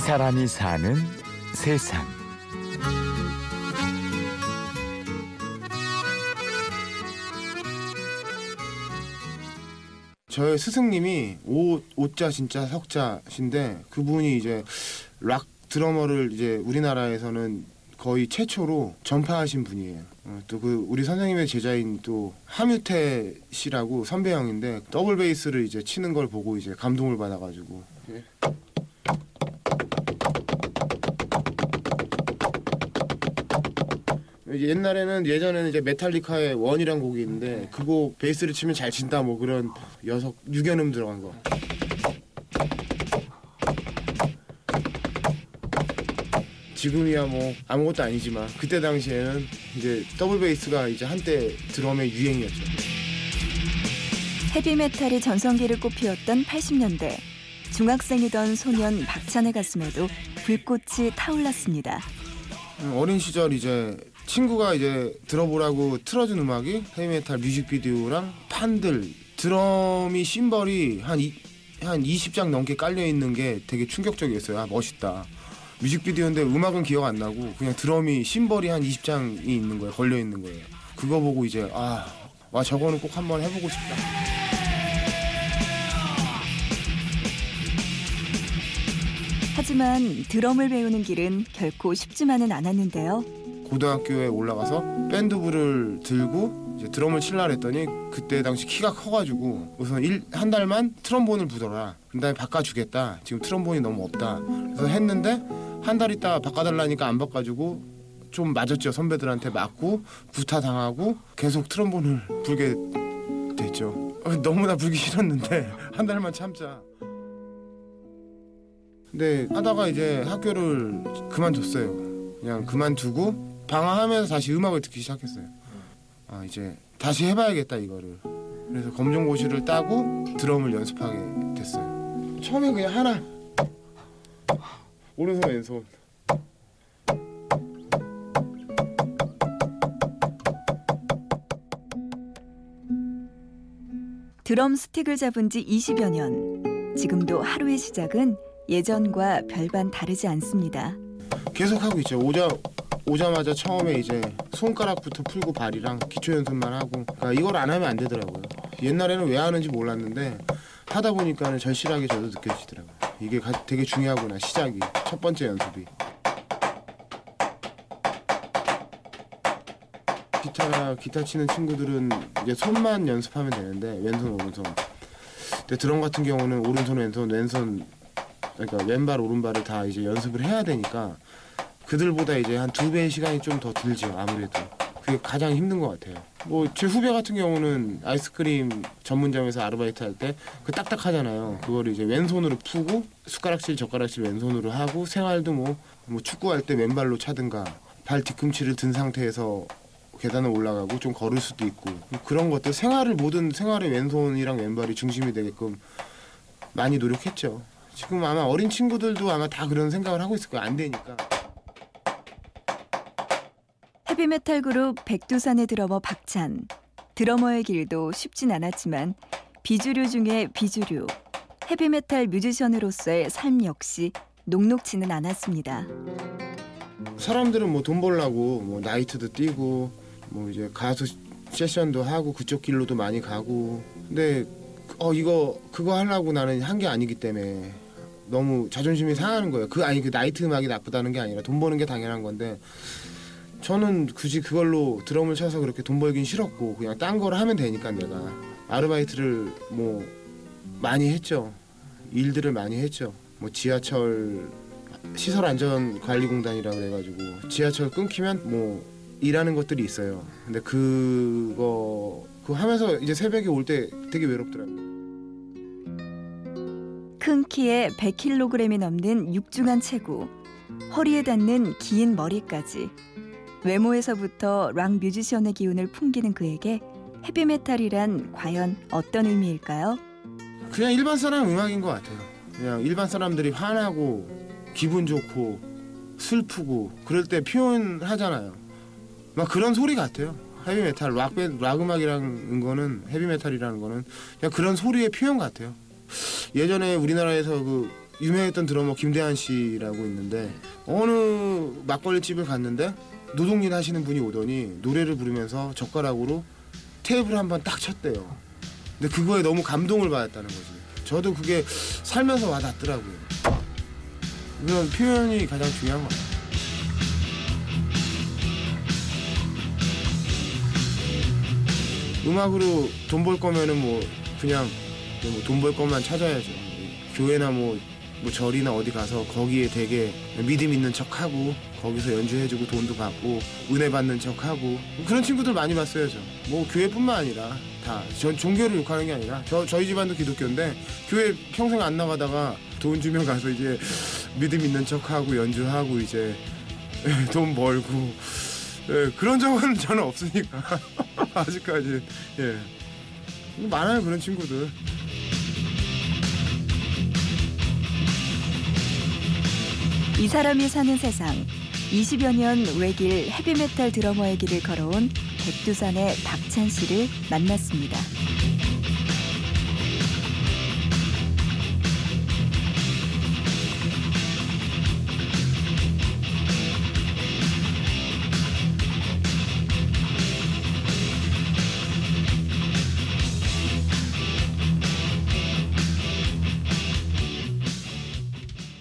이 사람이 사는 세상. 저의 스승님이 오, 오자 진짜 석자신데 그분이 이제 락 드러머를 이제 우리나라에서는 거의 최초로 전파하신 분이에요. 어, 또그 우리 선생님의 제자인 또 함유태 씨라고 선배 형인데 더블 베이스를 이제 치는 걸 보고 이제 감동을 받아가지고 옛날에는 예전에는 이제 메탈리카의 One이란 곡이 있는데 그곡 베이스를 치면 잘 친다 뭐 그런 여섯 육연음 들어간 거. 지금이야 뭐 아무것도 아니지만 그때 당시에는 이제 더블 베이스가 이제 한때 드럼의 유행이었죠. 헤비메탈이 전성기를 꽃피웠던 80년대. 중학생이던 소년 박찬의 가슴에도 불꽃이 타올랐습니다. 음, 어린 시절 이제 친구가 이제 들어보라고 틀어준 음악이 헤비메탈 뮤직비디오랑 판들 드럼이 심벌이 한, 이, 한 20장 넘게 깔려 있는 게 되게 충격적이었어요. 아, 멋있다. 뮤직비디오인데 음악은 기억 안 나고 그냥 드럼이 심벌이 한 20장이 있는 거예요. 걸려 있는 거예요. 그거 보고 이제 아, 와 저거는 꼭 한번 해보고 싶다. 하지만 드럼을 배우는 길은 결코 쉽지만은 않았는데요. 고등학교에 올라가서 밴드부를 들고 이제 드럼을 칠라 했더니 그때 당시 키가 커가지고 우선 일, 한 달만 트럼본을 부더라. 그다음에 바꿔주겠다. 지금 트럼본이 너무 없다. 그래서 했는데 한 달 있다가 바꿔달라니까 안 바꿔주고 좀 맞았죠 선배들한테 맞고 구타 당하고 계속 트럼본을 불게 됐죠. 어, 너무나 불기 싫었는데 한 달만 참자. 근데 하다가 이제 학교를 그만뒀어요. 그냥 그만두고 방황하면서 다시 음악을 듣기 시작했어요. 아 이제 다시 해봐야겠다 이거를. 그래서 검정고시를 따고 드럼을 연습하게 됐어요. 처음에 그냥 하나 오른손 왼손. 드럼 스틱을 잡은 지 20여 년. 지금도 하루의 시작은 예전과 별반 다르지 않습니다. 계속 하고 있죠. 오자 오자마자 처음에 이제 손가락부터 풀고 발이랑 기초 연습만 하고 그러니까 이걸 안 하면 안 되더라고요. 옛날에는 왜 하는지 몰랐는데 하다 보니까 절실하게 저도 느껴지더라고요. 이게 가- 되게 중요하구나 시작이 첫 번째 연습이. 기타 기타 치는 친구들은 이제 손만 연습하면 되는데 왼손 오른손. 근데 드럼 같은 경우는 오른손 왼손 왼손 그러니까 왼발 오른발을 다 이제 연습을 해야 되니까 그들보다 이제 한 두 배의 시간이 좀 더 들죠 아무래도. 그게 가장 힘든 것 같아요. 뭐 제 후배 같은 경우는 아이스크림 전문점에서 아르바이트 할 때 그 딱딱하잖아요. 그걸 이제 왼손으로 푸고 숟가락질 젓가락질 왼손으로 하고 생활도 뭐, 뭐 축구할 때 왼발로 차든가 발 뒤꿈치를 든 상태에서 계단을 올라가고 좀 걸을 수도 있고 그런 것들 생활을 모든 생활의 왼손이랑 왼발이 중심이 되게끔 많이 노력했죠. 지금 아마 어린 친구들도 아마 다 그런 생각을 하고 있을 거예요. 안 되니까 헤비메탈 그룹 백두산의 드러머 박찬. 드러머의 길도 쉽진 않았지만 비주류 중에 비주류. 헤비메탈 뮤지션으로서의 삶 역시 녹록지는 않았습니다. 사람들은 뭐 돈 벌라고 뭐 나이트도 뛰고 뭐 이제 가수 세션도 하고 그쪽 길로도 많이 가고 근데 어 이거 그거 하려고 나는 한 게 아니기 때문에 너무 자존심이 상하는 거예요. 그 아니 그 나이트 음악이 나쁘다는 게 아니라 돈 버는 게 당연한 건데 저는 굳이 그걸로 드럼을 쳐서 그렇게 돈 벌긴 싫었고 그냥 딴 거를 하면 되니까 내가 아르바이트를 뭐 많이 했죠. 일들을 많이 했죠. 뭐 지하철 시설 안전 관리 공단이라 그래 가지고 지하철 끊기면 뭐 일하는 것들이 있어요. 근데 그거 그거 하면서 이제 새벽에 올 때 되게 외롭더라고요. 큰 키에 100kg이 넘는 육중한 체구, 허리에 닿는 긴 머리까지 외모에서부터 락 뮤지션의 기운을 풍기는 그에게 헤비메탈이란 과연 어떤 의미일까요? 그냥 일반 사람 음악인 것 같아요. 그냥 일반 사람들이 화나고 기분 좋고 슬프고 그럴 때 표현하잖아요. 막 그런 소리 같아요. 헤비메탈 락, 락 음악이라는 거는 헤비메탈이라는 거는 그냥 그런 소리의 표현 같아요. 예전에 우리나라에서 그 유명했던 드러머 김대한 씨라고 있는데 어느 막걸리 집을 갔는데 노동일 하시는 분이 오더니 노래를 부르면서 젓가락으로 테이블 한번 딱 쳤대요. 근데 그거에 너무 감동을 받았다는 거지. 저도 그게 살면서 와닿더라고요. 그런 표현이 가장 중요한 것 같아요. 음악으로 돈 벌 거면은 뭐 그냥 뭐 돈 벌 것만 찾아야죠. 교회나 뭐, 뭐 절이나 어디 가서 거기에 되게 믿음 있는 척하고 거기서 연주해주고 돈도 받고 은혜 받는 척하고 그런 친구들 많이 봤어요 저. 뭐 교회뿐만 아니라 다. 전 종교를 욕하는 게 아니라 저 저희 집안도 기독교인데 교회 평생 안 나가다가 돈 주면 가서 이제 믿음 있는 척하고 연주하고 이제 돈 벌고 예, 그런 적은 저는 없으니까 아직까지 예 많아요 그런 친구들. 이 사람이 사는 세상 20여 년 외길 헤비메탈 드러머의 길을 걸어온 백두산의 박찬 씨를 만났습니다.